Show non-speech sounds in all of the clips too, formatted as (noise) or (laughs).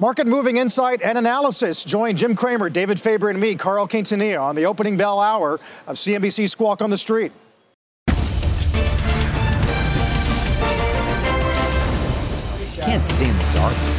Market moving insight and analysis. Join Jim Cramer, David Faber, and me, Carl Quintanilla, on the opening bell hour of CNBC Squawk on the Street. Can't see in the dark.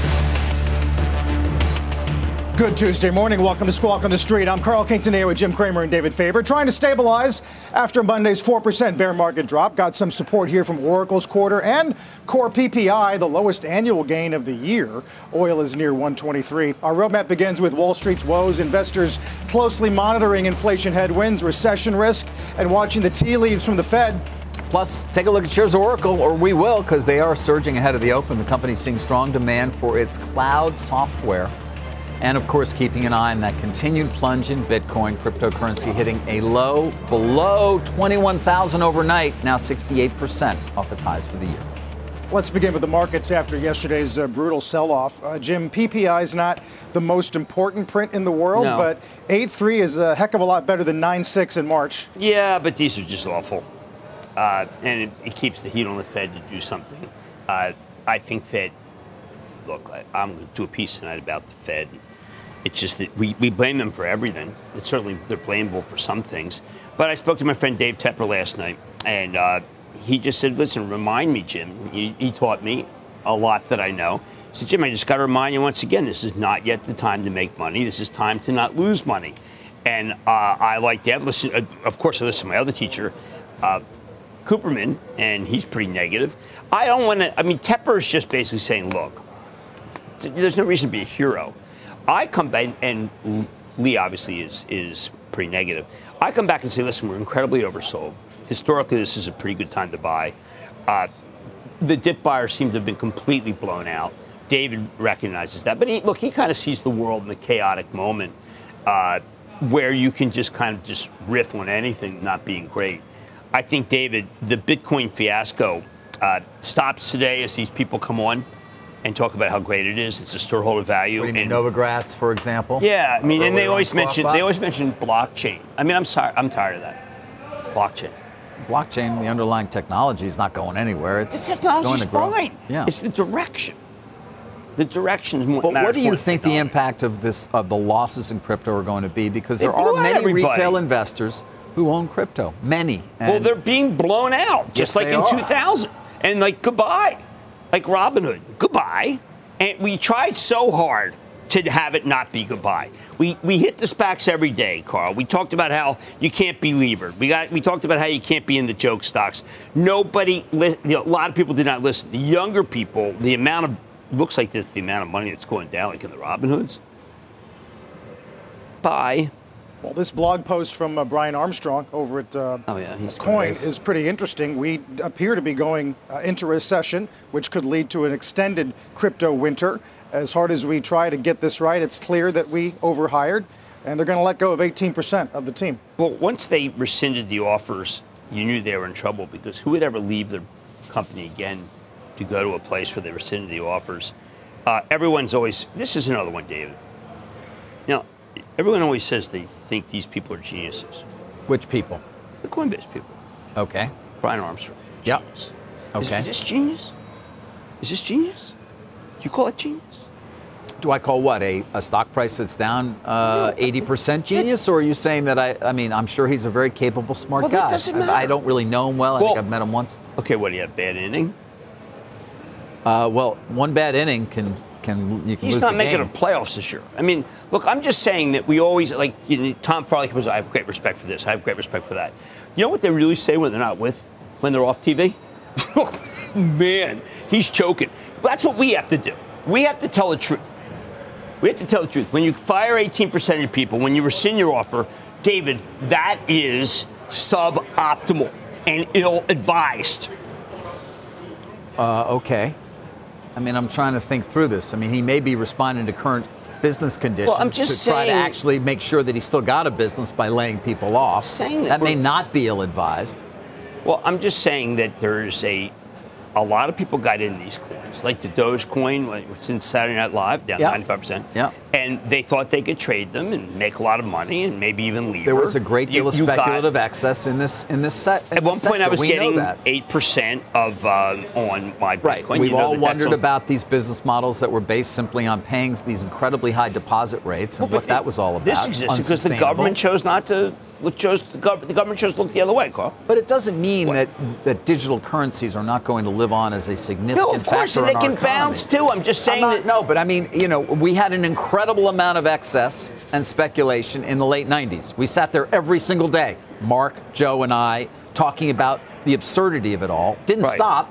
Good Tuesday morning. Welcome to Squawk on the Street. I'm Carl Quintanilla with Jim Cramer and David Faber, trying to stabilize after Monday's 4% bear market drop. Got some support here from Oracle's quarter and core PPI, the lowest annual gain of the year. Oil is near 123. Our roadmap begins with Wall Street's woes, investors closely monitoring inflation headwinds, recession risk, and watching the tea leaves from the Fed. Plus, take a look at shares of Oracle, or we will, because they are surging ahead of the open. The company's seeing strong demand for its cloud software and of course, keeping an eye on that continued plunge in Bitcoin, cryptocurrency hitting a low below 21,000 overnight, now 68% off its highs for the year. Let's begin with the markets after yesterday's uh, brutal sell off. Uh, Jim, PPI is not the most important print in the world, no. but 8.3 is a heck of a lot better than 9.6 in March. Yeah, but these are just awful. Uh, and it, it, keeps the heat on the Fed to do something. Uh, I think that, look, I, I'm going to do a piece tonight about the Fed it's just that we, we blame them for everything. It's certainly they're blamable for some things. But I spoke to my friend Dave Tepper last night, and uh, he just said, "Listen, remind me, Jim." He, he taught me a lot that I know. He said, "Jim, I just got to remind you once again. This is not yet the time to make money. This is time to not lose money." And uh, I like to have listen. Uh, of course, I listen to my other teacher. Uh, Cooperman, and he's pretty negative. I don't want to. I mean, Tepper is just basically saying, look, there's no reason to be a hero. I come back, and Lee obviously is is pretty negative. I come back and say, listen, we're incredibly oversold. Historically, this is a pretty good time to buy. Uh, the dip buyers seem to have been completely blown out. David recognizes that, but he, look, he kind of sees the world in the chaotic moment uh, where you can just kind of just riff on anything not being great. I think David, the Bitcoin fiasco uh, stops today as these people come on and talk about how great it is. It's a storeholder value. What do you mean, Novogratz, for example? Yeah, I mean, and they always mention they always mention blockchain. I mean, I'm sorry, I'm tired of that. Blockchain. Blockchain, the underlying technology is not going anywhere. It's, the technology's it's going to grow. fine. Yeah. It's the direction. The direction is more. But what do you more think the impact of this of the losses in crypto are going to be? Because there are many everybody. retail investors who own crypto. Many. well, they're being blown out, just Yes, like in are. 2000. And like goodbye, like Robinhood, goodbye. And we tried so hard to have it not be goodbye. We we hit the SPACs every day, Carl. We talked about how you can't be levered. We got we talked about how you can't be in the joke stocks. Nobody, li- you know, a lot of people did not listen. The younger people, the amount of looks like this, the amount of money that's going down, like in the Robinhoods. Bye. Well, this blog post from uh, Brian Armstrong over at uh, Oh, yeah, Coin is pretty interesting. We appear to be going uh, into recession, which could lead to an extended crypto winter. As hard as we try to get this right, it's clear that we overhired, and they're going to let go of 18% of the team. Well, once they rescinded the offers, you knew they were in trouble because who would ever leave their company again to go to a place where they rescinded the offers? Uh, everyone's always, this is another one, David. Now, everyone always says they think these people are geniuses. which people? The Coinbase people. Okay. Brian Armstrong. Yep. Genius. Okay. Is, this genius? Is this genius? Do you call it genius? Do I call what a, a stock price that's down uh, No. 80% genius, or are you saying that I? I mean, I'm sure he's a very capable, smart Well, guy. that doesn't I- matter. I don't really know him well. I Well- think I've met him once. Okay, what do you have? Bad inning? Uh, well, one bad inning can can you can He's not the making game. a playoffs this year. I mean, look, I'm just saying that we always like you know, Tom Farley was. I have great respect for this. I have great respect for that. You know what they really say when they're not with, when they're off TV? (laughs) Man, he's choking. That's what we have to do. We have to tell the truth. We have to tell the truth. When you fire 18% of your people, when you rescind your offer, David, that is suboptimal and ill advised. Uh, okay. I mean, I'm trying to think through this. I mean, he may be responding to current business conditions Well, I'm just to try to actually make sure that he's still got a business by laying people off. Saying that that may not be ill-advised. Well, I'm just saying that there's a a lot of people got in these coins, like the Dogecoin since Saturday Night Live, down Yeah. 95%. Yeah. And they thought they could trade them and make a lot of money and maybe even leave. There her. was a great deal You- of you got- speculative excess in this in this set. in At one this point, I was We getting eight percent of um, on my Bitcoin. Right. We've know all that wondered on- about these business models that were based simply on paying these incredibly high deposit rates and Well, what but that was all about. This exists because the government chose not to. The, gov- the government chose to look the other way, Carl. But it doesn't mean What? that, that digital currencies are not going to live on as a significant No, of course, and they can economy. bounce too. I'm just saying I'm not- that. no, but I mean, you know, we had an incredible amount of excess and speculation in the late 90s. We sat there every single day, Mark, Joe, and I, talking about the absurdity of it all. Didn't Right. stop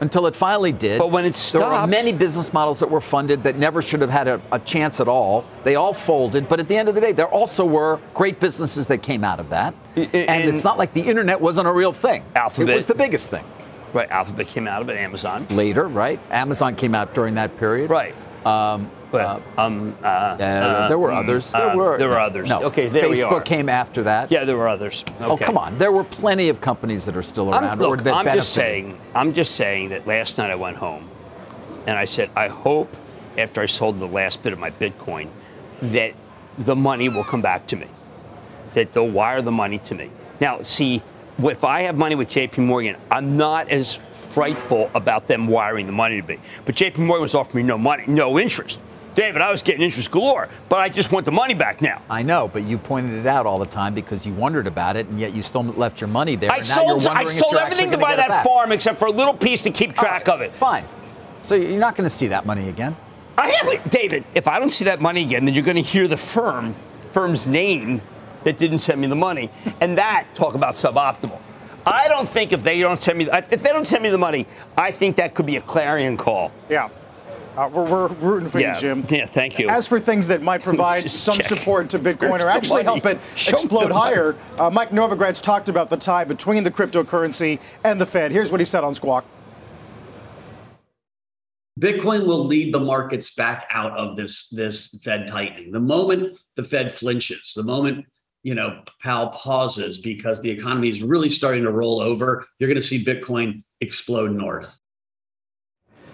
until it finally did. But when it started. there were many business models that were funded that never should have had a, a chance at all. They all folded. But at the end of the day, there also were great businesses that came out of that. And, and- it's not like the internet wasn't a real thing. Alphabet. It was the biggest thing. Right, Alphabet came out of it. Amazon. Later, right? Amazon came out during that period. Right. Um, But um, uh, uh, there were others. There uh, were there were others. No. Okay, there Facebook we are. came after that. Yeah, there were others. Oh, come on. There were plenty of companies that are still around. I'm, or look, that I'm just saying. I'm just saying that last night I went home, and I said, I hope after I sold the last bit of my Bitcoin, that the money will come back to me, that they'll wire the money to me. Now, see, if I have money with J.P. Morgan, I'm not as frightful about them wiring the money to me. But J.P. Morgan was offering me no money, no interest. David, I was getting interest galore, but I just want the money back now. I know, but you pointed it out all the time because you wondered about it, and yet you still left your money there. I and now you're sold, I sold everything to buy gonna get it that farm except for a little piece to keep track All of it. Fine. So you're not going to see that money again. I have, David. If I don't see that money again, then you're going to hear the firm, firm's name that didn't send me the money, and that talk about suboptimal. I don't think if they don't send me, if they don't send me the money, I think that could be a clarion call. Yeah. Uh, we're, we're rooting for Yeah. you, Jim. Yeah, thank you. As for things that might (laughs) provide some check. support to Bitcoin Where's or actually help it Show explode higher, uh, Mike Novogratz talked about the tie between the cryptocurrency and the Fed. Here's what he said on Squawk. Bitcoin will lead the markets back out of this this Fed tightening. The moment the Fed flinches, the moment you know Powell pauses because the economy is really starting to roll over, you're going to see Bitcoin explode north.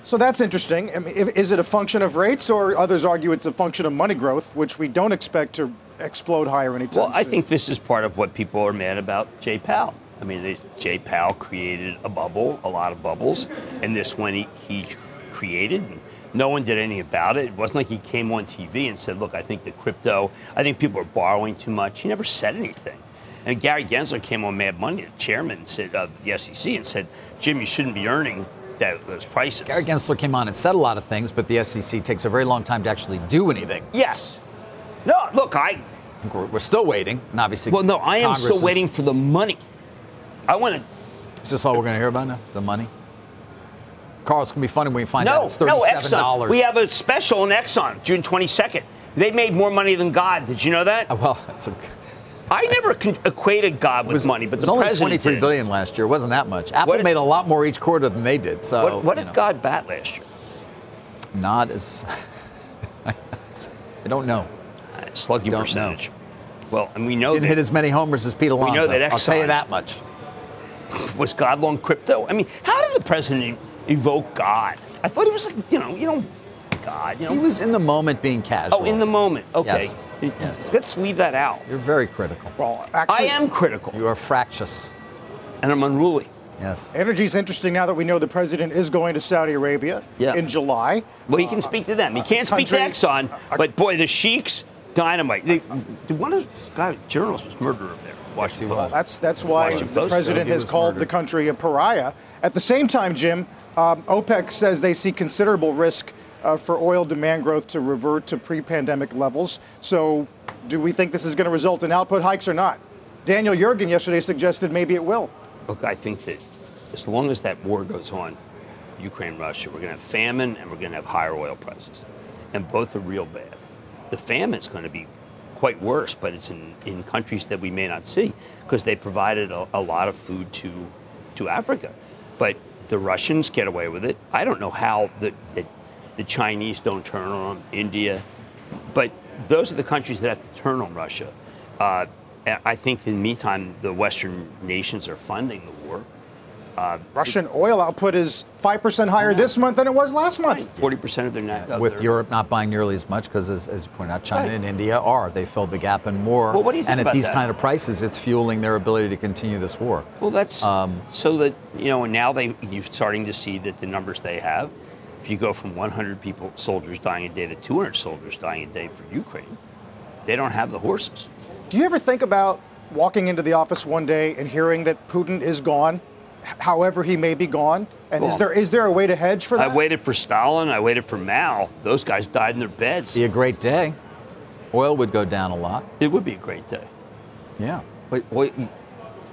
So that's interesting. I mean, is it a function of rates, or others argue it's a function of money growth, which we don't expect to explode higher anytime soon? Well, I think this is part of what people are mad about Jay Powell. I mean, they, Jay Powell created a bubble, a lot of bubbles, and this one he, he created. And no one did anything about it. It wasn't like he came on TV and said, "Look, I think the crypto, I think people are borrowing too much." He never said anything. And Gary Gensler came on Mad Money, the chairman said, of the SEC, and said, "Jim, you shouldn't be earning those prices." Gary Gensler came on and said a lot of things, but the SEC takes a very long time to actually do anything. yes. No, look, I We're, we're still waiting, and obviously. well, no, I am Congress still is- waiting for the money. I want to. Is this all we're going to hear about now? The money? Carl, it's going to be funny when we find out No, it's no, thirty-seven Exxon. We have a special on Exxon, June 22nd. They made more money than God. Did you know that? Oh, well, that's a, I never con- equated God with money, but it was the only president twenty-three did. billion last year. It wasn't that much. Apple did- made a lot more each quarter than they did. So What, what did know, God bat last year? Not as. (laughs) I don't know. Uh, slugging Don't know. percentage. Well, and we know Didn't that hit as many homers as Pete Alonso. We know that I'll tell you that much. was God long crypto. I mean, how did the president evoke God? I thought he was like, you know, you know, God. You know, He was in the moment being casual. oh, in the moment. Okay, Yes. Yes. let's leave that out. You're very critical. well, actually, I am critical, You are fractious. and I'm unruly. Yes. Energy is interesting now that we know the president is going to Saudi Arabia Yeah. in July. Well, he can speak to them. He uh, can't speak to country- Exxon, uh, uh, but boy, the sheiks, dynamite. They, one of the guy, journalists was murdered over there. Washington he was. Post. That's that's why Washington the Post. president has was called the country a pariah. At the same time, Jim, um, OPEC says they see considerable risk uh, for oil demand growth to revert to pre-pandemic levels. So, do we think this is going to result in output hikes or not? Daniel Yergin yesterday suggested maybe it will. Look, I think that as long as that war goes on, Ukraine, Russia, we're going to have famine and we're going to have higher oil prices. And both are real bad. The famine's going to be quite worse, but it's in, in countries that we may not see because they provided a, a lot of food to, to Africa. But the Russians get away with it. I don't know how the, the, the Chinese don't turn on them, India, but those are the countries that have to turn on Russia. Uh, I think in the meantime, the Western nations are funding the war. Uh, Russian oil output is 5% higher this month than it was last month. 40% of their net. With Europe not buying nearly as much because, as, as, you point out, China right. and India are. They filled the gap and more. Well, what do you think and at these that? kind of prices, it's fueling their ability to continue this war. Well, that's um, so that, you know, and now they, you're starting to see that the numbers they have, if you go from 100 people, soldiers dying a day to 200 soldiers dying a day for Ukraine, they don't have the horses. Do you ever think about walking into the office one day and hearing that Putin is gone, however he may be gone? And is there is there a way to hedge for that? I waited for Stalin. I waited for Mao. Those guys died in their beds. Be a great day. Oil would go down a lot. It would be a great day. Yeah. Wait, wait.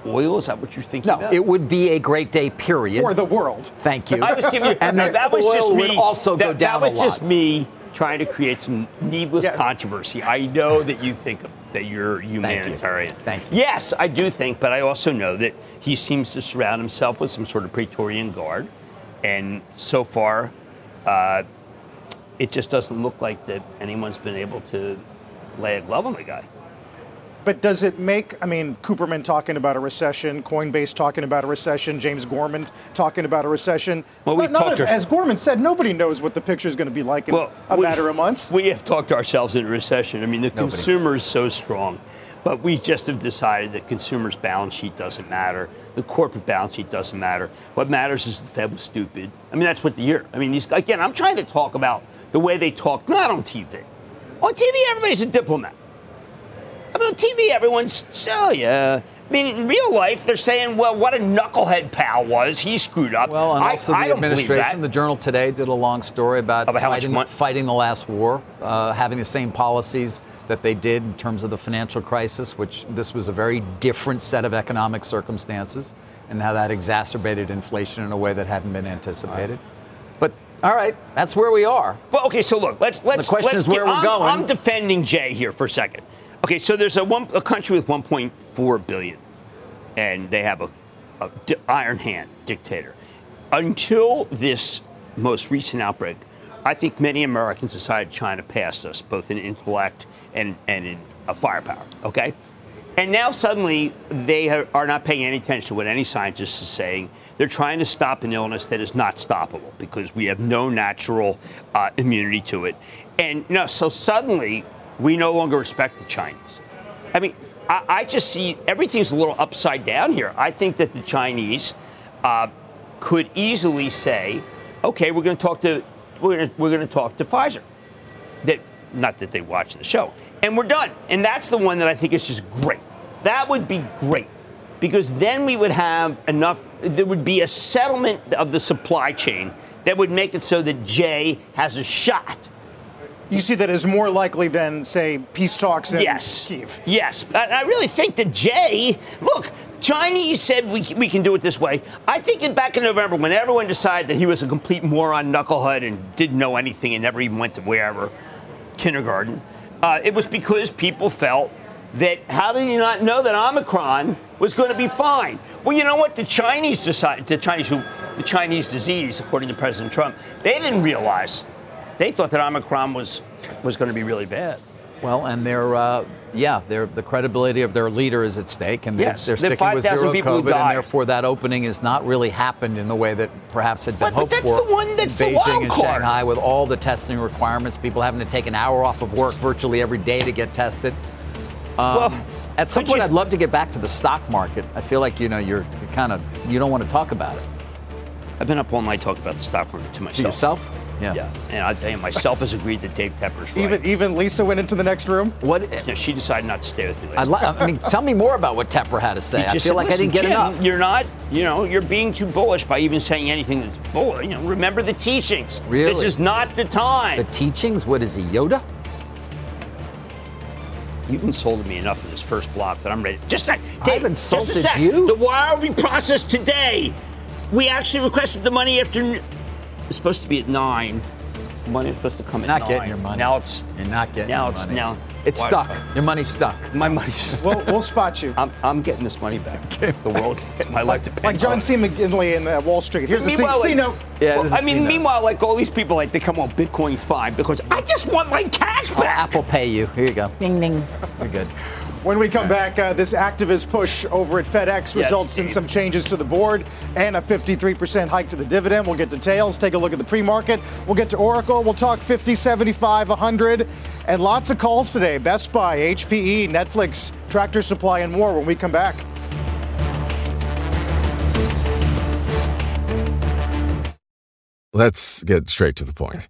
Oil? Is that what you're thinking? No, about? it would be a great day. Period for the world. Thank you. I was giving you, (laughs) and no, that was oil just me. Would also that, go down That was a lot. just me trying to create some needless Yes. controversy. I know that you think of, that you're humanitarian. Thank you. Yes, I do think, but I also know that he seems to surround himself with some sort of Praetorian guard, and so far, uh, it just doesn't look like that anyone's been able to lay a glove on the guy. But does it make, I mean, Cooperman talking about a recession, Coinbase talking about a recession, James Gorman talking about a recession. Well, we've talked of- our- as Gorman said, nobody knows what the picture is going to be like in Well, a we- matter of months. We have talked ourselves into recession. I mean, the Nobody. consumer is so strong, but we just have decided that consumer's balance sheet doesn't matter. The corporate balance sheet doesn't matter. What matters is the Fed was stupid. I mean, that's what the year. I mean, these again. I'm trying to talk about the way they talk, not on TV. On TV, everybody's a diplomat. I mean, on TV, everyone's so yeah. I mean, in real life, they're saying, "Well, what a knucklehead Powell was. He screwed up." Well, and I- also I the don't believe administration, the Journal today did a long story about, About how much fighting, fighting the last war, uh, having the same policies that they did in terms of the financial crisis, which this was a very different set of economic circumstances, and how that exacerbated inflation in a way that hadn't been anticipated. But all right, that's where we are. Well, okay, so look, let's let's. The question let's is where get- we're I'm, going. I'm defending Jay here for a second. Okay, so there's a one a country with 1.4 billion, and they have a, a di- iron hand dictator. Until this most recent outbreak, I think many Americans decided China passed us, both in intellect and and in firepower. Okay. And now suddenly they are not paying any attention to what any scientist is saying. They're trying to stop an illness that is not stoppable because we have no natural uh, immunity to it. And no, so suddenly we no longer respect the Chinese. I mean, I, I just see everything's a little upside down here. I think that the Chinese uh, could easily say, "Okay, we're going to talk to we're going to, we're going to talk to Pfizer." That not that they watch the show, and we're done. And that's the one that I think is just great. That would be great because then we would have enough. There would be a settlement of the supply chain that would make it so that Jay has a shot. You see that as more likely than, say, peace talks in Yes. Kiev. Yes. I, I really think that Jay, look, Chinese said we, we can do it this way. I think that back in November, when everyone decided that he was a complete moron, knucklehead, and didn't know anything and never even went to wherever, kindergarten, uh, it was because people felt that how did you not know that Omicron was going to be fine? Well, you know what? The Chinese decided, the Chinese the Chinese disease, according to President Trump, they didn't realize. They thought that Omicron was was going to be really bad. Well, and they're, uh, yeah, they're, the credibility of their leader is at stake, and they're, Yes, they're the sticking with 5,000 zero people COVID, and therefore that opening has not really happened in the way that perhaps had been But- but hoped that's for. the one that's in the Beijing and. Shanghai, with all the testing requirements, people having to take an hour off of work virtually every day to get tested. Um, well, At some point, you- I'd love to get back to the stock market. I feel like you know you're, you're kind of you don't want to talk about it I've been up all night talking about the stock market to myself. to yourself. Yeah, yeah. and I tell you, myself has agreed that Dave Tepper's right. Even even Lisa went into the next room. What? You know, she decided not to stay with me. I, Last li- I mean, tell me more about what Tepper had to say. He I feel said, like I didn't get Jim, enough. You're not, you know, you're being too bullish by even saying anything that's bullish. You know, remember the teachings. Really? This is not the time. The teachings. What is he, Yoda? You've insulted me enough in this first block that I'm ready. Just a sec. Dave, insulted just a sec. you? The wire will be processed today. We actually requested the money after. N- It's supposed to be at nine. Money was supposed to come at Not nine. getting your money. Now it's You're not getting now your it's money. now. It's stuck. Your money's stuck. My money's. We'll, we'll spot you. I'm, I'm getting this money back. (laughs) The world, my life depends. Like John on it. C. McGinley in uh, Wall Street. Here's the C, Meanwhile, C like- note. Yeah, Well, this is I mean, C-note. meanwhile, like all these people, like they come on, Bitcoin's fine because I just want my cash Oh, back. Apple Pay you. Here you go. Ding ding. You're good. When we come back, uh, this activist push over at FedEx results in some changes to the board and a 53% hike to the dividend. We'll get details, take a look at the pre market. We'll get to Oracle. We'll talk 50, 75, 100, and lots of calls today Best Buy, HPE, Netflix, Tractor Supply, and more when we come back. Let's get straight to the point.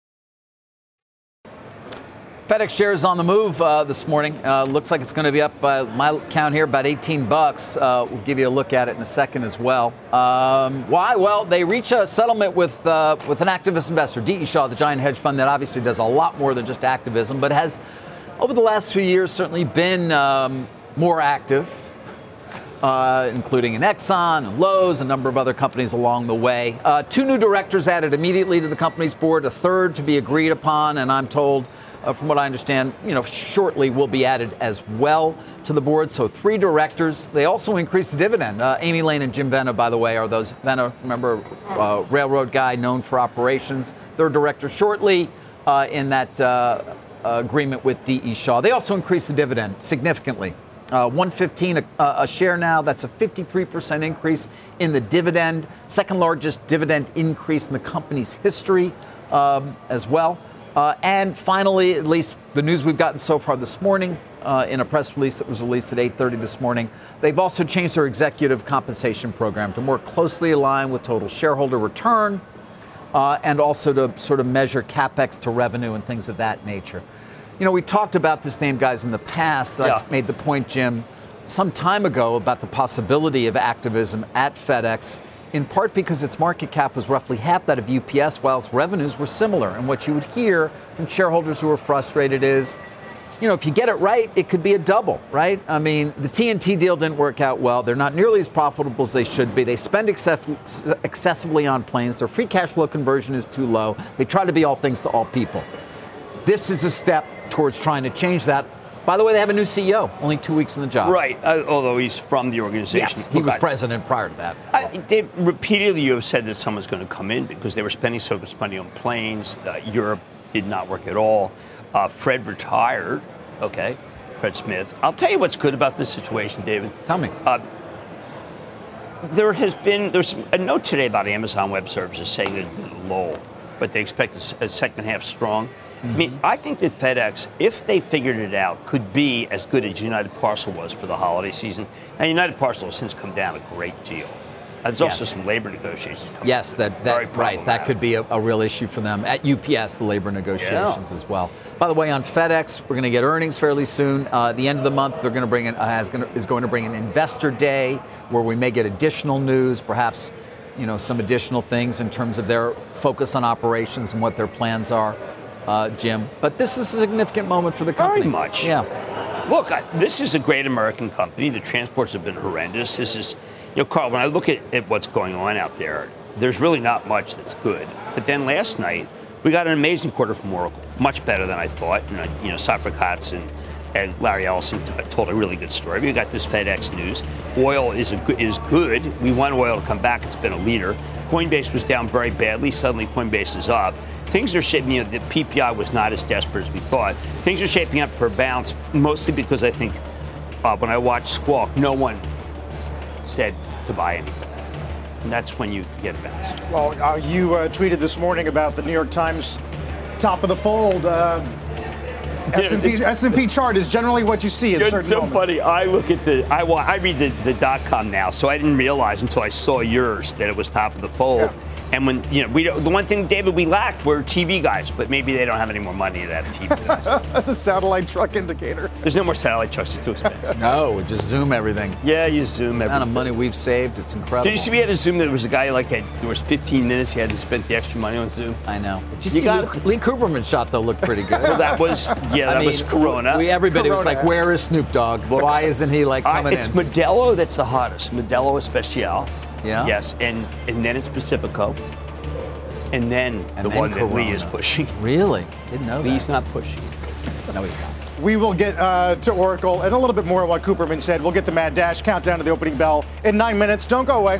FedEx shares on the move uh, this morning. Uh, looks like it's going to be up by my count here about 18 bucks. Uh, we'll give you a look at it in a second as well. Um, why? Well, they reach a settlement with uh, with an activist investor, D.E. Shaw, the giant hedge fund that obviously does a lot more than just activism, but has over the last few years certainly been um, more active. Uh, including in Exxon and Lowe's, a number of other companies along the way. Uh, two new directors added immediately to the company's board, a third to be agreed upon, and I'm told, uh, from what I understand, you know, shortly will be added as well to the board. So three directors. They also increased the dividend. Uh, Amy Lane and Jim Vena, by the way, are those Vena, remember, uh, railroad guy known for operations. Third director shortly uh, in that uh, agreement with D.E. Shaw. They also increased the dividend significantly. Uh, 115 a, a share now. That's a 53% increase in the dividend. Second largest dividend increase in the company's history um, as well. Uh, and finally, at least the news we've gotten so far this morning uh, in a press release that was released at 8:30 this morning, they've also changed their executive compensation program to more closely align with total shareholder return uh, and also to sort of measure capex to revenue and things of that nature. You know, we talked about this name, guys, in the past. I Yeah. made the point, Jim, some time ago about the possibility of activism at FedEx, in part because its market cap was roughly half that of UPS, while its revenues were similar. And what you would hear from shareholders who are frustrated is, you know, if you get it right, it could be a double, right? I mean, the TNT deal didn't work out well. They're not nearly as profitable as they should be. They spend excess- excessively on planes. Their free cash flow conversion is too low. They try to be all things to all people. This is a step towards trying to change that. By the way, they have a new CEO, only two weeks in the job. Right, uh, although he's from the organization. Yes, he Look, was I- president prior to that. I, Dave, repeatedly you have said that someone's going to come in because they were spending so much money on planes. Uh, Europe did not work at all. Uh, Fred retired. Okay, Fred Smith. I'll tell you what's good about this situation, David. Tell me. Uh, there has been there's a note today about Amazon Web Services saying been lull, but they expect a second half strong. I mean, I think that FedEx, if they figured it out, could be as good as United Parcel was for the holiday season. Now, United Parcel has since come down a great deal. Uh, there's also some labor negotiations coming. Yes, that, that right. That could be a, a real issue for them at UPS, the labor negotiations as well. By the way, on FedEx, we're going to get earnings fairly soon. Uh, at the end of the month, they're going to bring in, uh, is, going to, is going to bring an investor day where we may get additional news, perhaps you know some additional things in terms of their focus on operations and what their plans are, uh, Jim. But this is a significant moment for the company. Very much. Yeah. Look, I, this is a great American company. The transports have been horrendous. This is, you know, Carl, when I look at, at what's going on out there, there's really not much that's good. But then last night, we got an amazing quarter from Oracle, much better than I thought. You know, you know Safra Catz and, and Larry Ellison told a really good story. We got this FedEx news. Oil is, good- is good. We want oil to come back. It's been a leader. Coinbase was down very badly. Suddenly, Coinbase is up. Things are shaping, you know, the PPI was not as desperate as we thought. Things are shaping up for a bounce, mostly because I think uh, when I watched Squawk, no one said to buy anything. And that's when you get bounce. Well, uh, you uh, tweeted this morning about the New York Times top of the fold. Uh, S&P, S&P chart is generally what you see at It's so moments. funny. I look at the I wa- I read the, the dot com now, so I didn't realize until I saw yours that it was top of the fold. Yeah. And when you know, we don't- the one thing, David, we lacked were TV guys, but maybe they don't have any more money to have TV guys. (laughs) the satellite truck indicator. There's no more satellite trucks; it's too expensive. No, we just zoom everything. Yeah, you zoom The amount of money we've saved, it's incredible. Did you see we had to zoom? There was a guy like had there was 15 minutes. He had to spend the extra money on Zoom. I know. Did you You see got Lee, Lee Cooperman's shot though looked pretty good. Well, that was yeah, I that mean, was Corona. We, everybody was like, "Where is Snoop Dogg? Why isn't he like I- coming it's in?" Modelo that's the hottest. Modelo Especial. Yeah? Yes, and and then it's Pacifico, and then And the then one that Lee is pushing. (laughs) really? Didn't know Lee's that. not pushing. No, he's not. We will get uh, to Oracle and a little bit more of what Cooperman said. We'll get the Mad Dash countdown to the opening bell in nine minutes. Don't go away.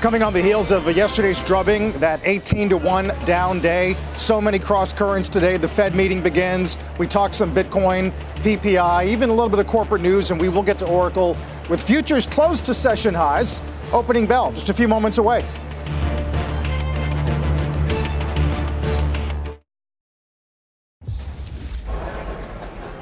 Coming on the heels of yesterday's drubbing, that 18 to 1 down day. So many cross currents today. The Fed meeting begins. We talk some Bitcoin, PPI, even a little bit of corporate news, and we will get to Oracle with futures close to session highs. Opening bell just a few moments away.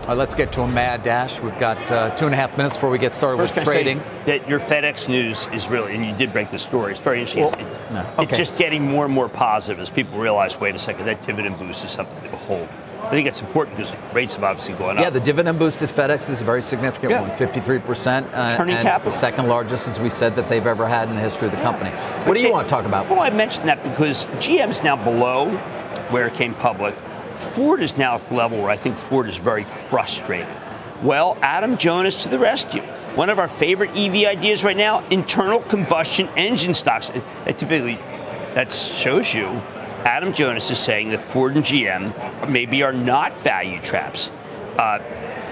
All right, let's get to a mad dash. We've got uh, two and a half minutes before we get started First, with can I say trading. that your FedEx news is really, and you did break the story. It's very interesting. Well, It- no, It's just getting more and more positive as people realize. Wait a second, that dividend boost is something to behold. I think it's important because rates have obviously gone up. Yeah, the dividend boosted FedEx is a very significant Yeah. one, 53%. Uh, Turning and capital. The second largest, as we said, that they've ever had in the history of the company. What do you But want to talk about? Well, I mentioned that because GM's now below where it came public. Ford is now at the level where I think Ford is very frustrated. Well, Adam Jonas to the rescue. One of our favorite EV ideas right now: internal combustion engine stocks. It typically, that shows you. Adam Jonas is saying that Ford and GM maybe are not value traps. Uh,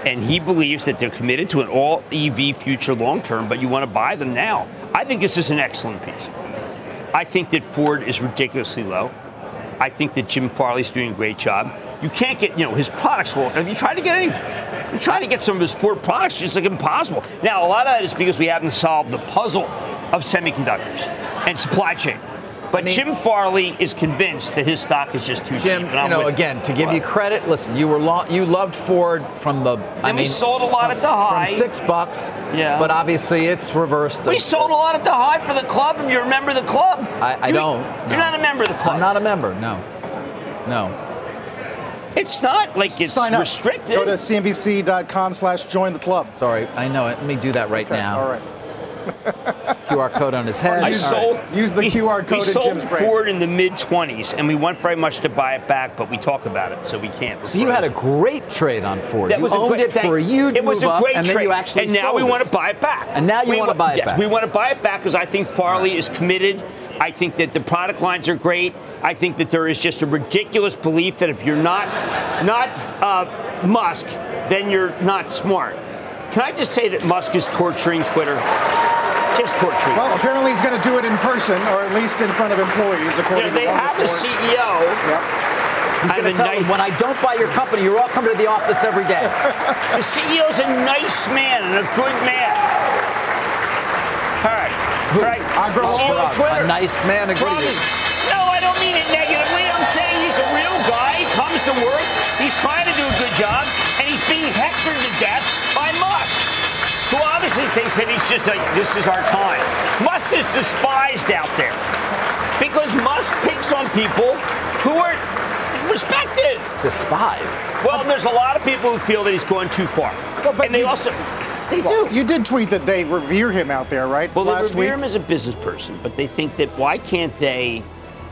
and he believes that they're committed to an all EV future long term, but you want to buy them now. I think this is an excellent piece. I think that Ford is ridiculously low. I think that Jim Farley's doing a great job. You can't get, you know, his products will. Have you tried to get any? You trying to get some of his Ford products, just like impossible. Now, a lot of that is because we haven't solved the puzzle of semiconductors and supply chain. But I mean- Jim Farley is convinced that his stock is just too Jim, cheap. and you know, again, to give What? you credit, listen, you were lo- you loved Ford from the. I And we mean, sold a lot at the high. from high. six bucks. Yeah. But obviously, it's reversed. We sold a lot at the high for the club. If you remember the club, I, I You- don't. You're no. not a member of the club. I'm not a member. No. No. It's not like it's Sign up. restricted. Go to cnbc.com slash join the club. Sorry, I know it. Let me do that right Okay, now. All right. QR code on his head. I All right. sold. Use the we- QR code We in sold Jim's brain. Ford in the mid 20s, and we want very much to buy it back, but we talk about it, so we can't. We're So you had a great trade on Ford. That you was a owned great, it for a thank- huge It was move a up, great and trade, then you actually and now sold we it. want to buy it back. And now you We wanna buy it yes, back. we want to buy it back because I think Farley is committed. I think that the product lines are great. I think that there is just a ridiculous belief that if you're not not uh, Musk, then you're not smart. Can I just say that Musk is torturing Twitter? Just torturing. Well, apparently he's going to do it in person, or at least in front of employees, according to They have a CEO. Yep. He's going to tell nice- when I don't buy your company, you're all coming to the office every day. (laughs) the CEO's a nice man and a good man. All right. Who? All right. I grow up a nice man and good No, I don't mean it negatively. I'm saying he's a real guy. He comes to work. He's trying to do a good job. And he's being hectored to death thinks that he's just like, this is our time. Musk is despised out there because Musk picks on people who are respected. Despised. Well, there's a lot of people who feel that he's going too far. Well, and they you- also, they Well, do. you did tweet that they revere him out there, right? Well, Last they revere week. him as a business person, but they think that why can't they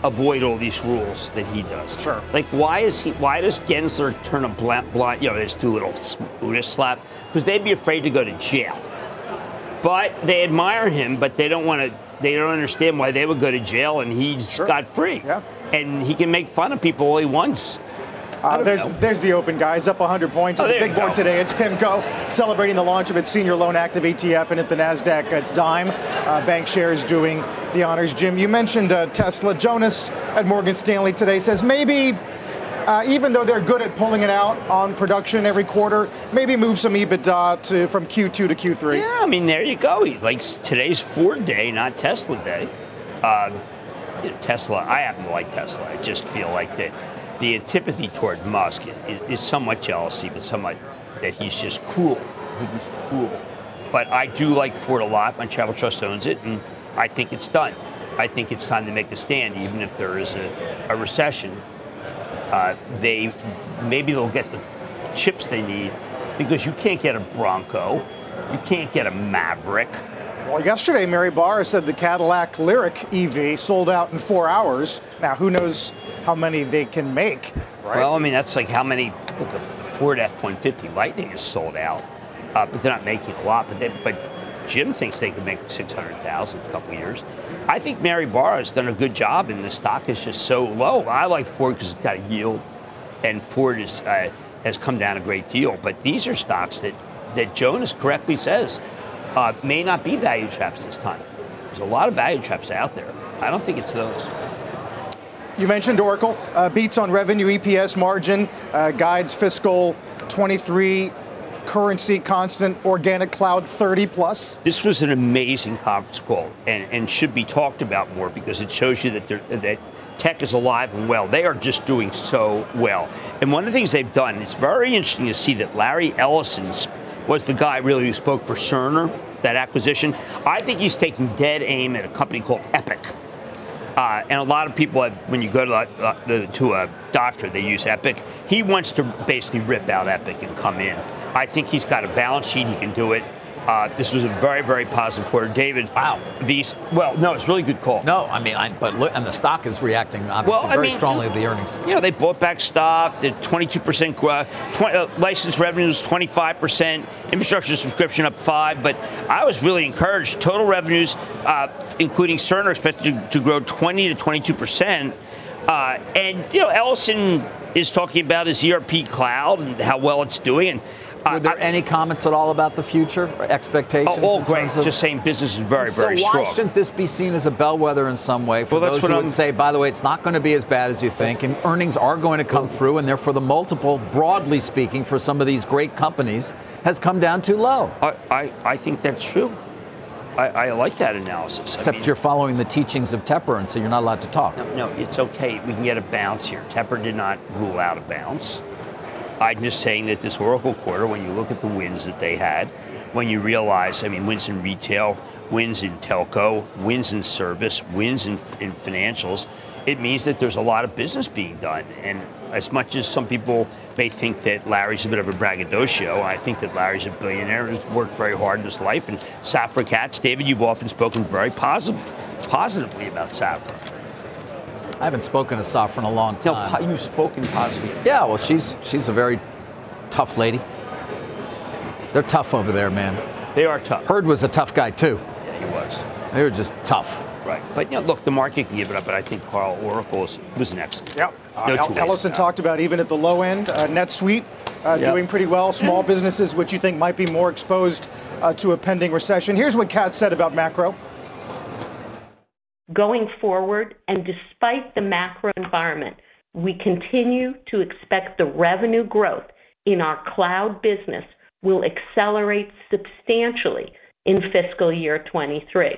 avoid all these rules that he does? Sure. Like, why is he? Why does Gensler turn a blind? blind you know, there's two little wrist slap because they'd be afraid to go to jail. But they admire him, but they don't want to. They don't understand why they would go to jail and he's Sure. got free. Yeah. And he can make fun of people all he wants. Uh, there's there's the open guys up 100 points Oh, at the big board today. It's PIMCO celebrating the launch of its senior loan active ETF, and at the Nasdaq it's Dime. Uh, bank shares doing the honors. Jim, you mentioned uh, Tesla. Jonas at Morgan Stanley today says maybe. Uh, even though they're good at pulling it out on production every quarter, maybe move some EBITDA to, from Q2 to Q3. Yeah, I mean, there you go. He likes today's Ford day, not Tesla day. Uh, Tesla, I happen to like Tesla. I just feel like that the antipathy toward Musk is, is somewhat jealousy, but somewhat that he's just cruel. He's cruel. But I do like Ford a lot. My Travel Trust owns it, and I think it's done. I think it's time to make a stand, even if there is a, a recession. Uh, they maybe they'll get the chips they need because you can't get a Bronco, you can't get a Maverick. Well, yesterday, Mary Barra said the Cadillac Lyriq EV sold out in four hours. Now, who knows how many they can make, right? Well, I mean that's like how many look, the Ford F-150 Lightning is sold out, uh, but they're not making a lot. But they, but Jim thinks they could make 600,000 in a couple years. I think Mary Barra has done a good job, and the stock is just so low. I like Ford because it's got a yield, and Ford is, uh, has come down a great deal. But these are stocks that, that Jonas correctly says uh, may not be value traps this time. There's a lot of value traps out there. I don't think it's those. You mentioned Oracle. Uh, beats on revenue, EPS margin, uh, guides fiscal 23, currency constant, organic cloud 30 plus. This was an amazing conference call and, and should be talked about more because it shows you that, that tech is alive and well. They are just doing so well. And one of the things they've done, it's very interesting to see that Larry Ellison was the guy really who spoke for Cerner, that acquisition. I think he's taking dead aim at a company called Epic. Uh, and a lot of people, have, when you go to, uh, the, to a doctor, they use Epic. He wants to basically rip out Epic and come in. I think he's got a balance sheet. He can do it. Uh, this was a very, very positive quarter. David, Wow. These, well, no, it's a really good call. No, I mean, I, but look, and the stock is reacting obviously Well, very mean- strongly to the earnings. You know, they bought back stock. The 22% growth, 20, uh, license revenues 25%, infrastructure subscription up five. But I was really encouraged. Total revenues, uh, including Cerner, expected to, to grow 20 to 22%. Uh, and you know, Ellison is talking about his ERP cloud and how well it's doing. And Were there I- any comments at all about the future or expectations? oh, all in great. terms of- Just saying, business is very, so very why strong. shouldn't this be seen as a bellwether in some way for Well, that's those what who I'm- would say, by the way, it's not going to be as bad as you think, and earnings are going to come through, and therefore the multiple, broadly speaking, for some of these great companies has come down too low. I, I, I think that's true. I, I like that analysis. I Except mean- you're following the teachings of Tepper, and so you're not allowed to talk. No, it's okay. We can get a bounce here. Tepper did not rule out a bounce. I'm just saying that this Oracle quarter, when you look at the wins that they had, when you realize, I mean, wins in retail, wins in telco, wins in service, wins in, in financials, it means that there's a lot of business being done. And as much as some people may think that Larry's a bit of a braggadocio, I think that Larry's a billionaire who's worked very hard in his life. And Safra Catz, David, you've often spoken very positive, positively about Safra. I haven't spoken to Safra in a long time. po- you've spoken positively. Yeah, well, she's she's a very tough lady. They're tough over there, man. They are tough. Hurd was a tough guy too. Yeah, he was. They were just tough. Right. But, you know, look, the market can give it up, but I think Carl Oracle was, was an excellent. Yep. Uh, No El- two ways Ellison about talked about even at the low end, uh, NetSuite uh, Yep. doing pretty well. Small businesses, which you think might be more exposed uh, to a pending recession. Here's what Kat said about macro. Going forward, and despite the macro environment, we continue to expect the revenue growth in our cloud business will accelerate substantially in fiscal year 23.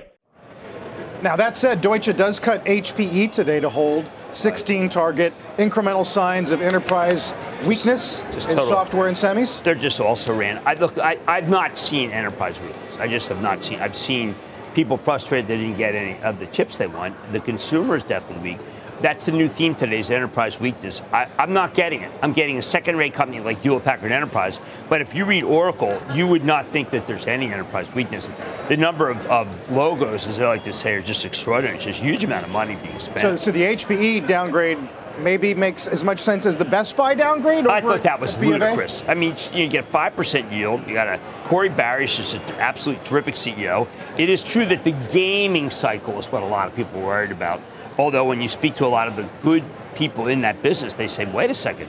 Now, that said, Deutsche does cut HPE today to hold 16 target incremental signs of enterprise weakness Just in total. software and semis. They're just also ran. I look. I, I've not seen enterprise weakness. I just have not seen. I've seen people frustrated they didn't get any of the chips they want. The consumer is definitely weak. That's the new theme today is enterprise weakness. I, I'm not getting it. I'm getting a second-rate company like Hewlett Packard Enterprise. But if you read Oracle, you would not think that there's any enterprise weakness. The number of, of logos, as they like to say, are just extraordinary. It's just a huge amount of money being spent. So, so the HPE downgrade maybe makes as much sense as the Best Buy downgrade? I thought that was B of A? ludicrous. I mean, you get 5% yield. You got a Corie Barry's just an absolute terrific CEO. It is true that the gaming cycle is what a lot of people are worried about. Although when you speak to a lot of the good people in that business, they say, wait a second,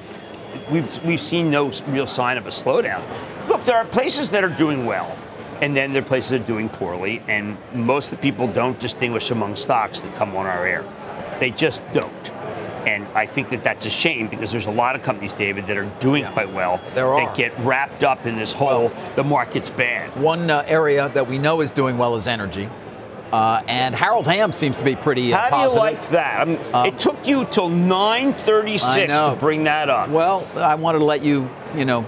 we've, we've seen no real sign of a slowdown. Look, there are places that are doing well. And then there are places that are doing poorly, and most of the people don't distinguish among stocks that come on our air. They just don't. And I think that that's a shame because there's a lot of companies, David, that are doing quite well. There that get wrapped up in this whole the market's bad. One uh, area that we know is doing well is energy. Uh, and Harold Hamm seems to be pretty uh, How do you like that? I mean, it took you till 9:36 I know. to bring that up. Well, I wanted to let you, you know,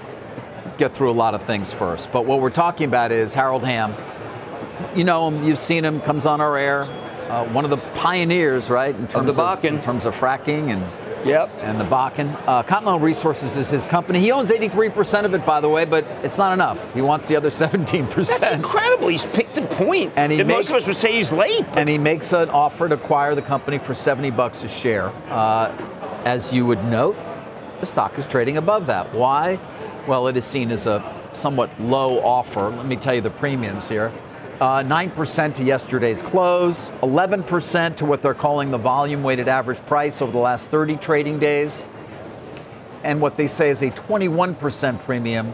get through a lot of things first. But what we're talking about is Harold Hamm. You know him, you've seen him, comes on our air. Uh, one of the pioneers, right, in terms the Bakken. in terms of fracking and Yep. and the Bakken. Uh, Continental Resources is his company. He owns 83% of it, by the way, but it's not enough. He wants the other (laughs) 17%. That's incredible. He's picked a point. And he makes- most of us would say he's late. and he makes an offer to acquire the company for 70 bucks a share. Uh, as you would note, the stock is trading above that. Why? Well, it is seen as a somewhat low offer. Let me tell you the premiums here. Uh, 9% to yesterday's close, 11% to what they're calling the volume weighted average price over the last 30 trading days, and what they say is a 21% premium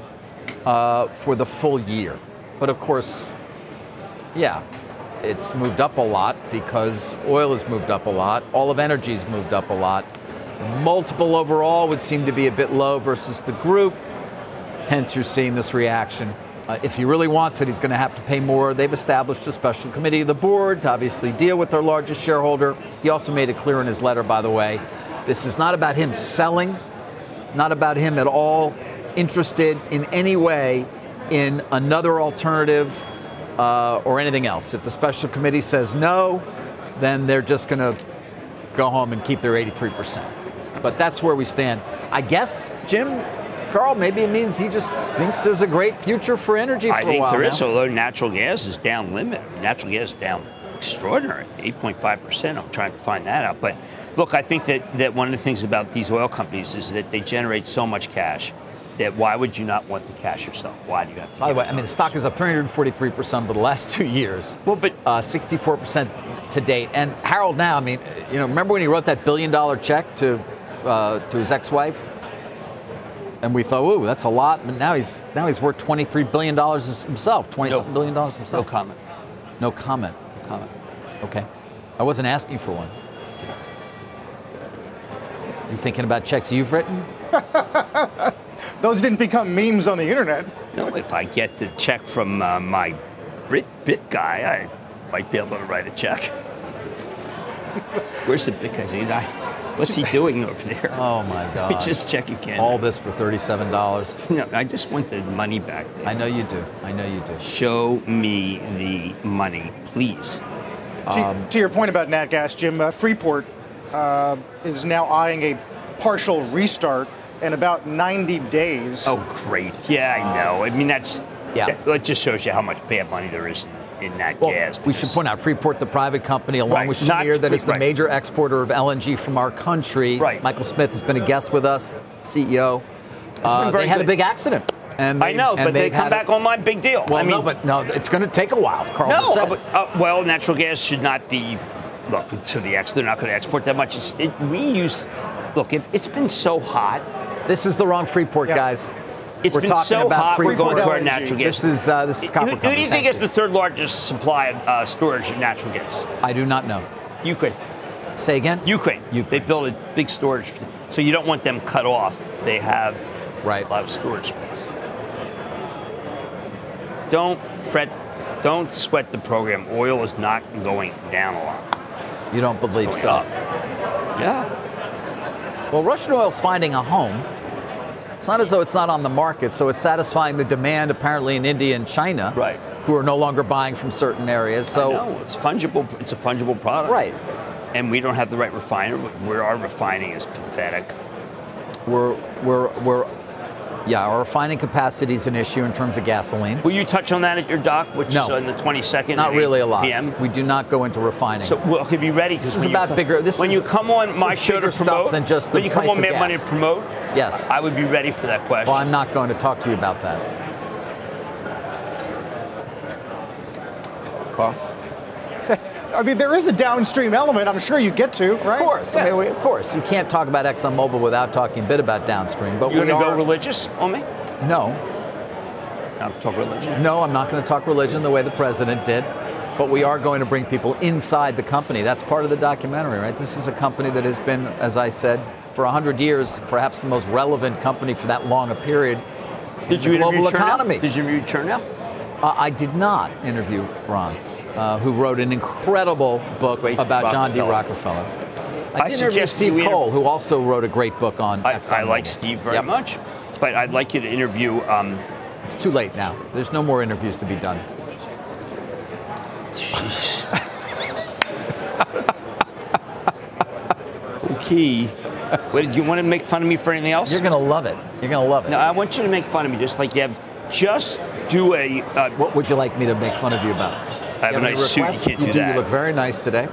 uh, for the full year. But of course, yeah, it's moved up a lot because oil has moved up a lot. All of energy's moved up a lot. Multiple overall would seem to be a bit low versus the group. Hence, you're seeing this reaction. Uh, if he really wants it, he's going to have to pay more. They've established a special committee of the board to obviously deal with their largest shareholder. He also made it clear in his letter, by the way, this is not about him selling, not about him at all interested in any way in another alternative uh, or anything else. If the special committee says no, then they're just going to go home and keep their 83%. But that's where we stand. I guess, Jim, Carl, maybe it means he just thinks there's a great future for energy for I think there now. is, although natural gas is down limit. Natural gas is down extraordinary, 8.5%. I'm trying to find that out. But look, I think that, that one of the things about these oil companies is that they generate so much cash that why would you not want the cash yourself? Why do you have to? By the way, I mean, the stock is up 343% over the last (laughs) two years. Well, but uh, 64% to date. And Harold now, I mean, you know, remember when he wrote that billion dollar check to uh, to his ex-wife? And we thought, ooh, that's a lot. But now he's now he's worth 23 billion dollars himself, 20 No. something billion dollars no comment. No comment. No comment. Okay. I wasn't asking for one. You thinking about checks you've written? (laughs) Those didn't become memes on the internet. No, if I get the check from uh, my Brit Bit guy, I might be able to write a check. Where's the Bit guy? He- I- What's he doing over there? (laughs) Oh my (laughs) Let me God! just check again. All this for thirty-seven dollars. No, I just want the money back. Dave. I know you do. I know you do. Show me the money, please. To, Um, to your point about nat gas, Jim, uh, Freeport uh, is now eyeing a partial restart in about 90 days. Oh, great. Yeah, I know. I mean, that's Yeah. That, that just shows you how much bad money there is in, in that Well, gas. we should point out Freeport, the private company, along Right, with not Cheniere, that Free- is the right. major exporter of LNG from our country. Right. Michael Smith has been a guest with us, CEO. Uh, they had a big accident. And I know, and but they come had a- back online, big deal. Well, I mean, no, but no, it's going to take a while. Carl No, said. but, uh, well, natural gas should not be. Look, to the ex, they're not going to export that much. It's, it, we use. Look, if it's been so hot, this is the wrong Freeport, Yeah. guys. It's We're been talking so about hot. We're going to our natural gas. This is uh, this is who, copper who do you think is the third largest supply of uh, storage of natural gas? I do not know. Ukraine. Say again. Ukraine. Ukraine. They built a big storage, so you don't want them cut off. They have Right. a lot of storage space. Don't fret don't sweat the program. Oil is not going down a lot. You don't believe so? up. Yeah. Well, Russian oil is finding a home. It's not as though it's not on the market, so it's satisfying the demand apparently in India and China, Right. Who are no longer buying from certain areas. So no, it's fungible. It's a fungible product. Right. And we don't have the right refiner. Where our refining is pathetic. we're we're we're yeah, our refining capacity is an issue in terms of gasoline. Will you touch on that at your dock, which No. is on the 22nd? Not really a lot. PM? We do not go into refining. So well, okay, be ready. This is about come- bigger- this when is- you come on my show to stuff promote, than just the when you come on Mad Money to promote, yes. I would be ready for that question. well, I'm not going to talk to you about that. Carl? I mean, there is a downstream element. I'm sure you get to, right? Of course. I mean, we- of course. You can't talk about ExxonMobil without talking a bit about downstream. But You're going to go religious on me? No. I'm talk religion. No, I'm not going to talk religion the way the president did. But we are going to bring people inside the company. That's part of the documentary, right? This is a company that has been, as I said, for 100 years, perhaps the most relevant company for that long a period. Did in you the interview global Chernow? economy? Did you interview Chernow? Uh, I did not interview Ron, uh, who wrote an incredible book Great about John D. Rockefeller. I, I suggest Steve Coll, who also wrote a great book on I, I like Steve very Yep. much, but I'd like you to interview. Um, It's too late now. There's no more interviews to be done. (laughs) okay. What, did you want to make fun of me for anything else? You're going to love it. You're going to love it. no, I want you to make fun of me, just like you have. Just do a. Uh, What would you like me to make fun of you about? I have You a any nice suit. You can't do do. that. You look very nice today.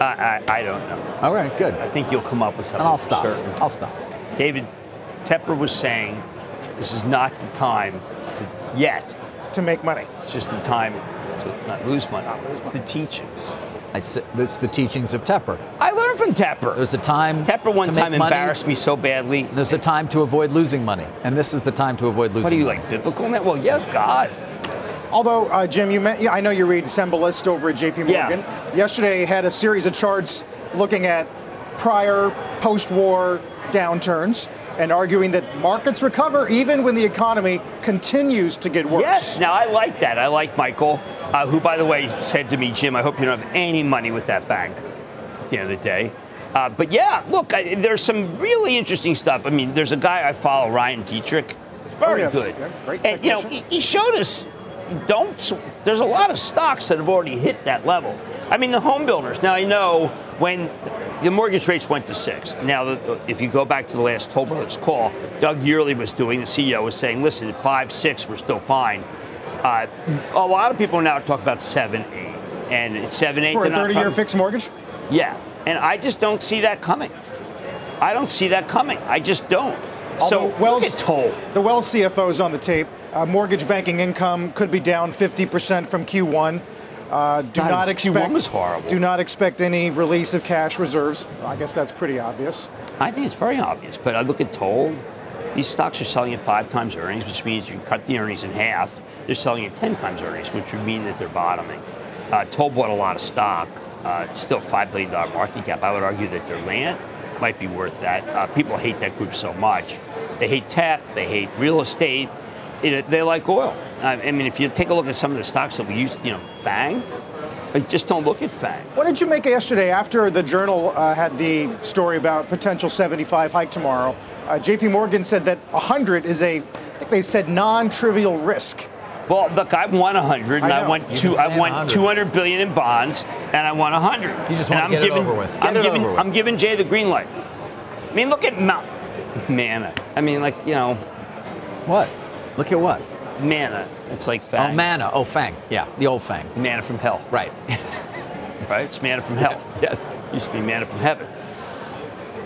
I, I, I don't know. All right, good. I think you'll come up with something. And I'll stop. Certain. I'll stop. David Tepper was saying, this is not the time to, yet. To make money. It's just the time to not lose money. it's the teachings. I said, that's the teachings of Tepper. I learned from Tepper. There's a time. Tepper one to make time money, embarrassed me so badly. There's a time to avoid losing money, and this is the time to avoid losing. What are you money. like biblical in? Well, yes, God. Although, uh, Jim, you yeah, I know you read Cembalest over at JP Morgan. Yeah. Yesterday had a series of charts looking at prior post-war downturns and arguing that markets recover even when the economy continues to get worse. Yes. Now I like that. I like Michael, uh, who, by the way, said to me, Jim, I hope you don't have any money with that bank at the end of the day. Uh, but yeah, look, I, there's some really interesting stuff. I mean, there's a guy I follow, Ryan Detrick. Very Oh, yes. good. Yeah, great and you know, he, he showed us. Don't. There's a lot of stocks that have already hit that level. I mean, the home builders. Now I know when the mortgage rates went to six. Now, if you go back to the last Toll Brothers call, Doug Yearley was doing. The CEO was saying, "Listen, at five, six, we're still fine." Uh, a lot of people now talk about seven, eight, and seven, eight. For a 30-year fixed mortgage? Yeah, and I just don't see that coming. I don't see that coming. I just don't. so Wells, look at Toll. The Wells CFO is on the tape. Uh, mortgage banking income could be down 50% from Q1. Uh, do God, not Q1 expect was horrible. do not expect any release of cash reserves. I guess that's pretty obvious. I think it's very obvious, but I look at Toll. These stocks are selling at five times earnings, which means you can cut the earnings in half. They're selling at 10 times earnings, which would mean that they're bottoming. Uh, Toll bought a lot of stock. Uh, it's still $5 billion market cap. I would argue that their land might be worth that. Uh, people hate that group so much. They hate tech, they hate real estate, it, they like oil. I I mean, if you take a look at some of the stocks that we use, you know, FANG, I just don't look at FANG. What did you make yesterday after the Journal uh, had the story about potential 75 hike tomorrow? Uh, J.P. Morgan said that 100 is a, I think they said non-trivial risk. Well, look, I won 100, and I I, know. want two. I saying want 200 billion in bonds, and I want 100. You just and wanna I'm get it giving, over with. Get I'm it giving. over with. I'm giving Jay the green light. I mean, look at Mount Mana. I mean, like you know, What? Look at what? Mana. It's like Fang. Oh, fang. Mana. Oh, Fang. Yeah, the old Fang. Mana from hell. Right. (laughs) Right. It's Mana from hell. yes. Used to be Mana from heaven.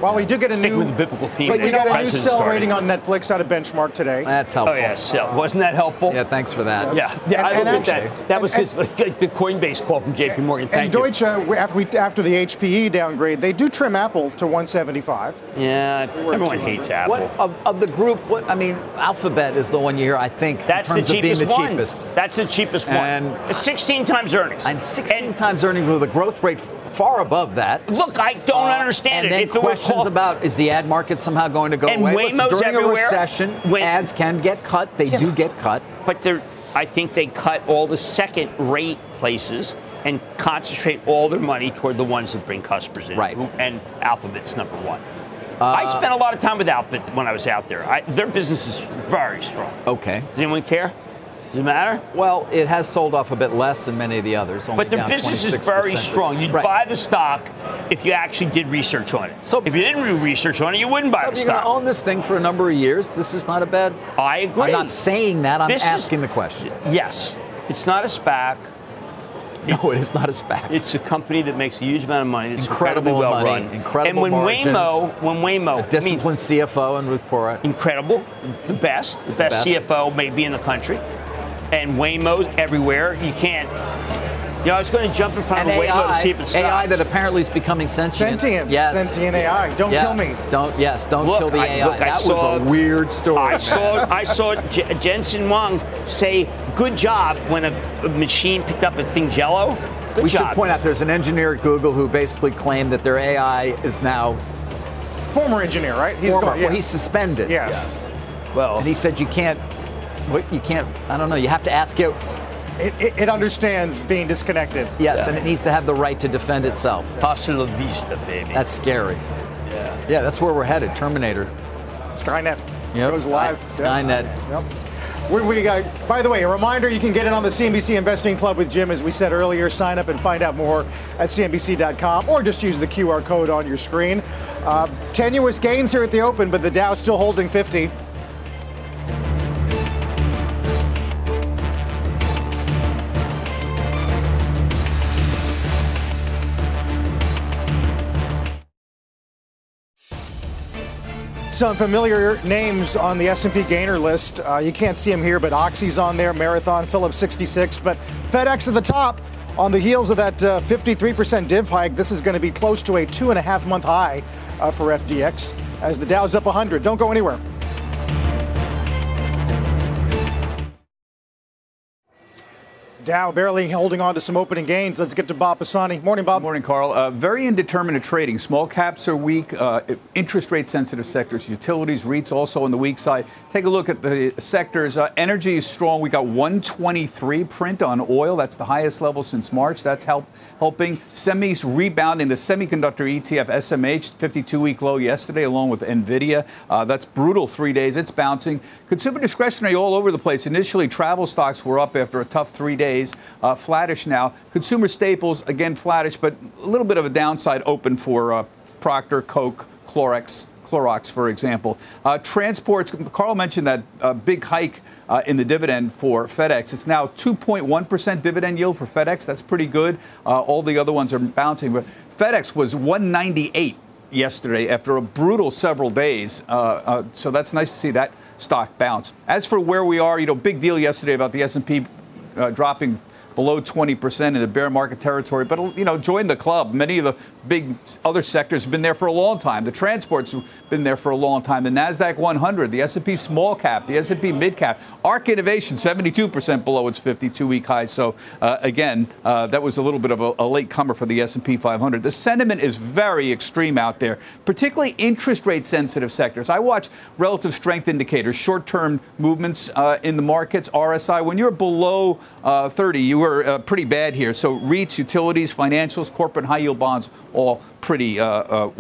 Well, we do get a Stick new, with the biblical theme. but we eh? got a new president sell started. rating on Netflix out of Benchmark today. That's helpful. Oh yeah, so wasn't that helpful? Yeah, thanks for that. Yeah, yeah. I And- looked and at actually- that. That was and- his, like, the Coinbase call from J.P. Morgan. Thank you. and you. Deutsche, after, we, after the HPE downgrade, they do trim Apple to 175. Yeah, everyone hates Apple. What of, of the group? What I mean, Alphabet is the one you hear. I think That's in the terms of being cheapest the one. cheapest. That's the cheapest one. And- 16 times earnings. And 16 And times earnings with a growth rate far above that. Look, I don't Uh, understand and it. then If questions called- about is the ad market somehow going to go And away? Listen, Waymo's during everywhere. a recession, When- ads can get cut. They do get cut. but they're. I think they cut all the second rate places and concentrate all their money toward the ones that bring customers in. Right. And Alphabet's number one. Uh, I spent a lot of time with Alphabet when I was out there. I, their business is very strong. Okay. Does anyone care? Does it matter? Well, it has sold off a bit less than many of the others. But their business is very strong. You'd right. buy the stock if you actually did research on it. So if you didn't do research on it, you wouldn't buy so the stock. you're going to own this thing for a number of years, this is not a bad. I agree. I'm not saying that. I'm This is- asking the question. Yes, it's not a SPAC. (laughs) No, it is not a SPAC. It's a company that makes a huge amount of money. Incredible incredibly well money, run. incredible And when margins. Waymo, when Waymo, I mean, Disciplined CFO and Ruth Porat. incredible, the best, the best, best. CFO maybe in the country, and Waymo's everywhere. You can't. You know, I was going to jump in front And of a Waymo to see if it's AI that apparently is becoming sentient. Sentient. Yes. Sentient AI. Don't Yeah. kill me. Don't. Yes. Don't Look, kill the I- AI. look, I that was saw- a weird story. I saw (laughs) I saw J- Jensen Huang say "good job" when a, a machine picked up a thing Jello. Good we job. should point out there's an engineer at Google who basically claimed that their AI is now Former engineer, right? He's former. gone. Well, he's suspended. Yes. well, And he said you can't. What you can't. I don't know. You have to ask it. It, it, it understands being disconnected. Yes, and it needs to have the right to defend itself. hasta la vista, baby. That's scary. yeah. Yeah, that's where we're headed. Terminator. Skynet Yep. goes live. Sky- Skynet. Yep. We, we got, by the way, a reminder you can get in on the CNBC Investing Club with Jim, as we said earlier. Sign up and find out more at CNBC.com or just use the QR code on your screen. Uh, tenuous gains here at the open, but the Dow still holding 50. Some familiar names on the S&P gainer list. Uh, you can't see them here, but Oxy's on there, Marathon, Phillips 66, but FedEx at the top. On the heels of that uh, 53% div hike, this is going to be close to a two and a half month high uh, for FDX as the Dow's up 100. Don't go anywhere. Dow barely holding on to some opening gains. Let's get to Bob Pisani. Morning, Bob. Morning, Carl. Uh, very indeterminate trading. Small caps are weak. Uh, interest rate sensitive sectors, utilities, REITs also on the weak side. Take a look at the sectors. Uh, energy is strong. We got 123 print on oil. That's the highest level since March. That's help, helping. Semis rebounding. The semiconductor ETF SMH 52 week low yesterday, along with Nvidia. Uh, that's brutal three days. It's bouncing. Consumer discretionary all over the place. Initially, travel stocks were up after a tough three days. Uh, flattish now. Consumer staples again flattish, but a little bit of a downside open for uh, Procter, Coke, Clorox. Clorox, for example. Uh, transports, Carl mentioned that uh, big hike uh, in the dividend for FedEx. It's now 2.1% dividend yield for FedEx. That's pretty good. Uh, all the other ones are bouncing, but FedEx was 198 yesterday after a brutal several days. Uh, uh, so that's nice to see that stock bounce. As for where we are, you know, big deal yesterday about the S&P dropping below 20% in the bear market territory. But, you know, join the club. Many of the big other sectors have been there for a long time. The transports have been there for a long time. The NASDAQ 100, the S&P small cap, the S&P mid cap. ARK Innovation, 72% below its 52-week high. So, uh, again, uh, that was a little bit of a, a late comer for the S&P 500. The sentiment is very extreme out there, particularly interest rate sensitive sectors. I watch relative strength indicators, short-term movements uh, in the markets, RSI. When you're below uh, 30, you are uh, pretty bad here. So REITs, utilities, financials, corporate high yield bonds, all pretty uh, uh,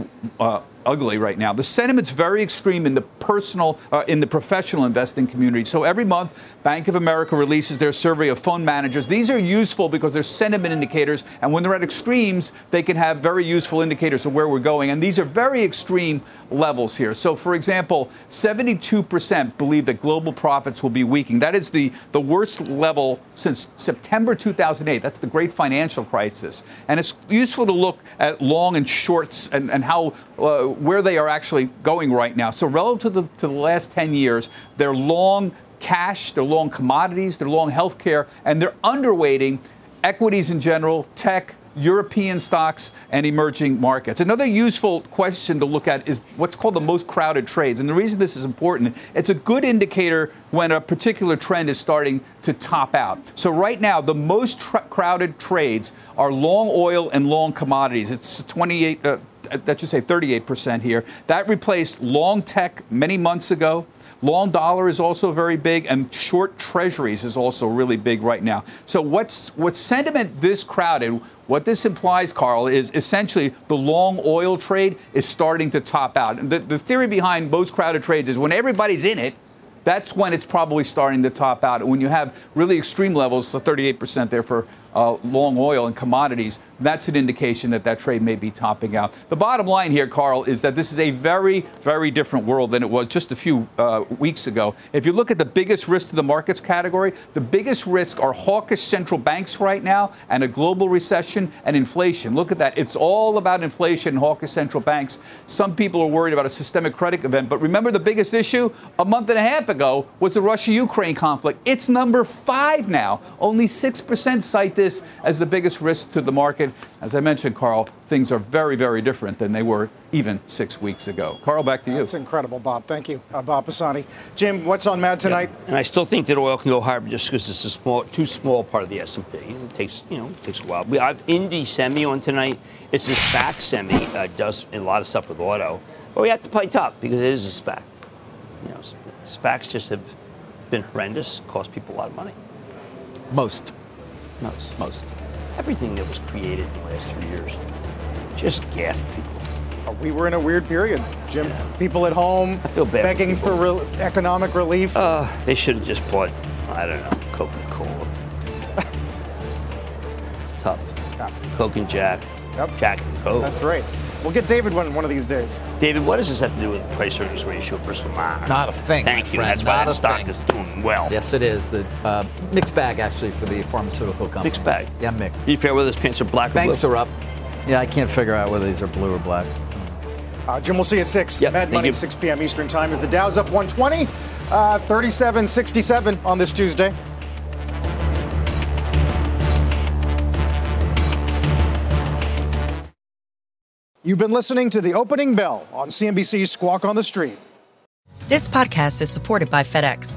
uh, ugly right now. The sentiment's very extreme in the personal, uh, in the professional investing community. So every month, Bank of America releases their survey of fund managers. These are useful because they're sentiment indicators, and when they're at extremes, they can have very useful indicators of where we're going. And these are very extreme levels here. So, for example, 72% believe that global profits will be weakening. That is the, the worst level since September 2008. That's the great financial crisis. And it's useful to look at long and shorts and, and how uh, where they are actually going right now. So, relative to the, to the last 10 years, they're long cash, they're long commodities, they're long healthcare, and they're underweighting equities in general, tech, European stocks, and emerging markets. Another useful question to look at is what's called the most crowded trades. And the reason this is important, it's a good indicator when a particular trend is starting to top out. So, right now, the most crowded trades are long oil and long commodities. It's 28. Uh, that should say 38% here. That replaced long tech many months ago. Long dollar is also very big, and short treasuries is also really big right now. So, what's what sentiment this crowded? What this implies, Carl, is essentially the long oil trade is starting to top out. The, the theory behind most crowded trades is when everybody's in it, that's when it's probably starting to top out. When you have really extreme levels, so 38% there for uh, long oil and commodities, that's an indication that that trade may be topping out. The bottom line here, Carl, is that this is a very, very different world than it was just a few uh, weeks ago. If you look at the biggest risk to the markets category, the biggest risk are hawkish central banks right now and a global recession and inflation. Look at that. It's all about inflation and hawkish central banks. Some people are worried about a systemic credit event, but remember the biggest issue a month and a half ago was the Russia Ukraine conflict. It's number five now. Only 6% cite this this as the biggest risk to the market. As I mentioned, Carl, things are very, very different than they were even six weeks ago. Carl, back to you. That's incredible, Bob. Thank you, uh, Bob Pisani. Jim, what's on Mad tonight? Yeah. And I still think that oil can go higher just because it's a small, too small part of the S&P. It takes, you know, it takes a while. We have Indie Semi on tonight. It's a SPAC Semi. Uh, does a lot of stuff with auto, but we have to play tough because it is a SPAC. You know, SPACs just have been horrendous, cost people a lot of money. Most. Most. Most. Everything that was created in the last three years just gaffed people. Uh, we were in a weird period, Jim. Yeah. People at home I feel bad begging for, for re- economic relief. Uh, they should have just bought, I don't know, Coca Cola. (laughs) it's tough. Yeah. Coke and Jack. Yep. Jack and Coke. That's right. We'll get David one one of these days. David, what does this have to do with price earnings ratio Bristol Myers? Not a thing. Thank you. Friend. That's why Not that stock thing. is doing well. Yes, it is. The uh, mixed bag actually for the pharmaceutical company. Mixed bag. Yeah, mixed. Do you fair whether his pants are black Banks or blue? are up. Yeah, I can't figure out whether these are blue or black. Uh, Jim, we'll see you at 6. Yep, Mad Money, you. 6 p.m. Eastern Time. Is the Dow's up 120, uh, 37.67 on this Tuesday. You've been listening to the opening bell on CNBC's Squawk on the Street. This podcast is supported by FedEx.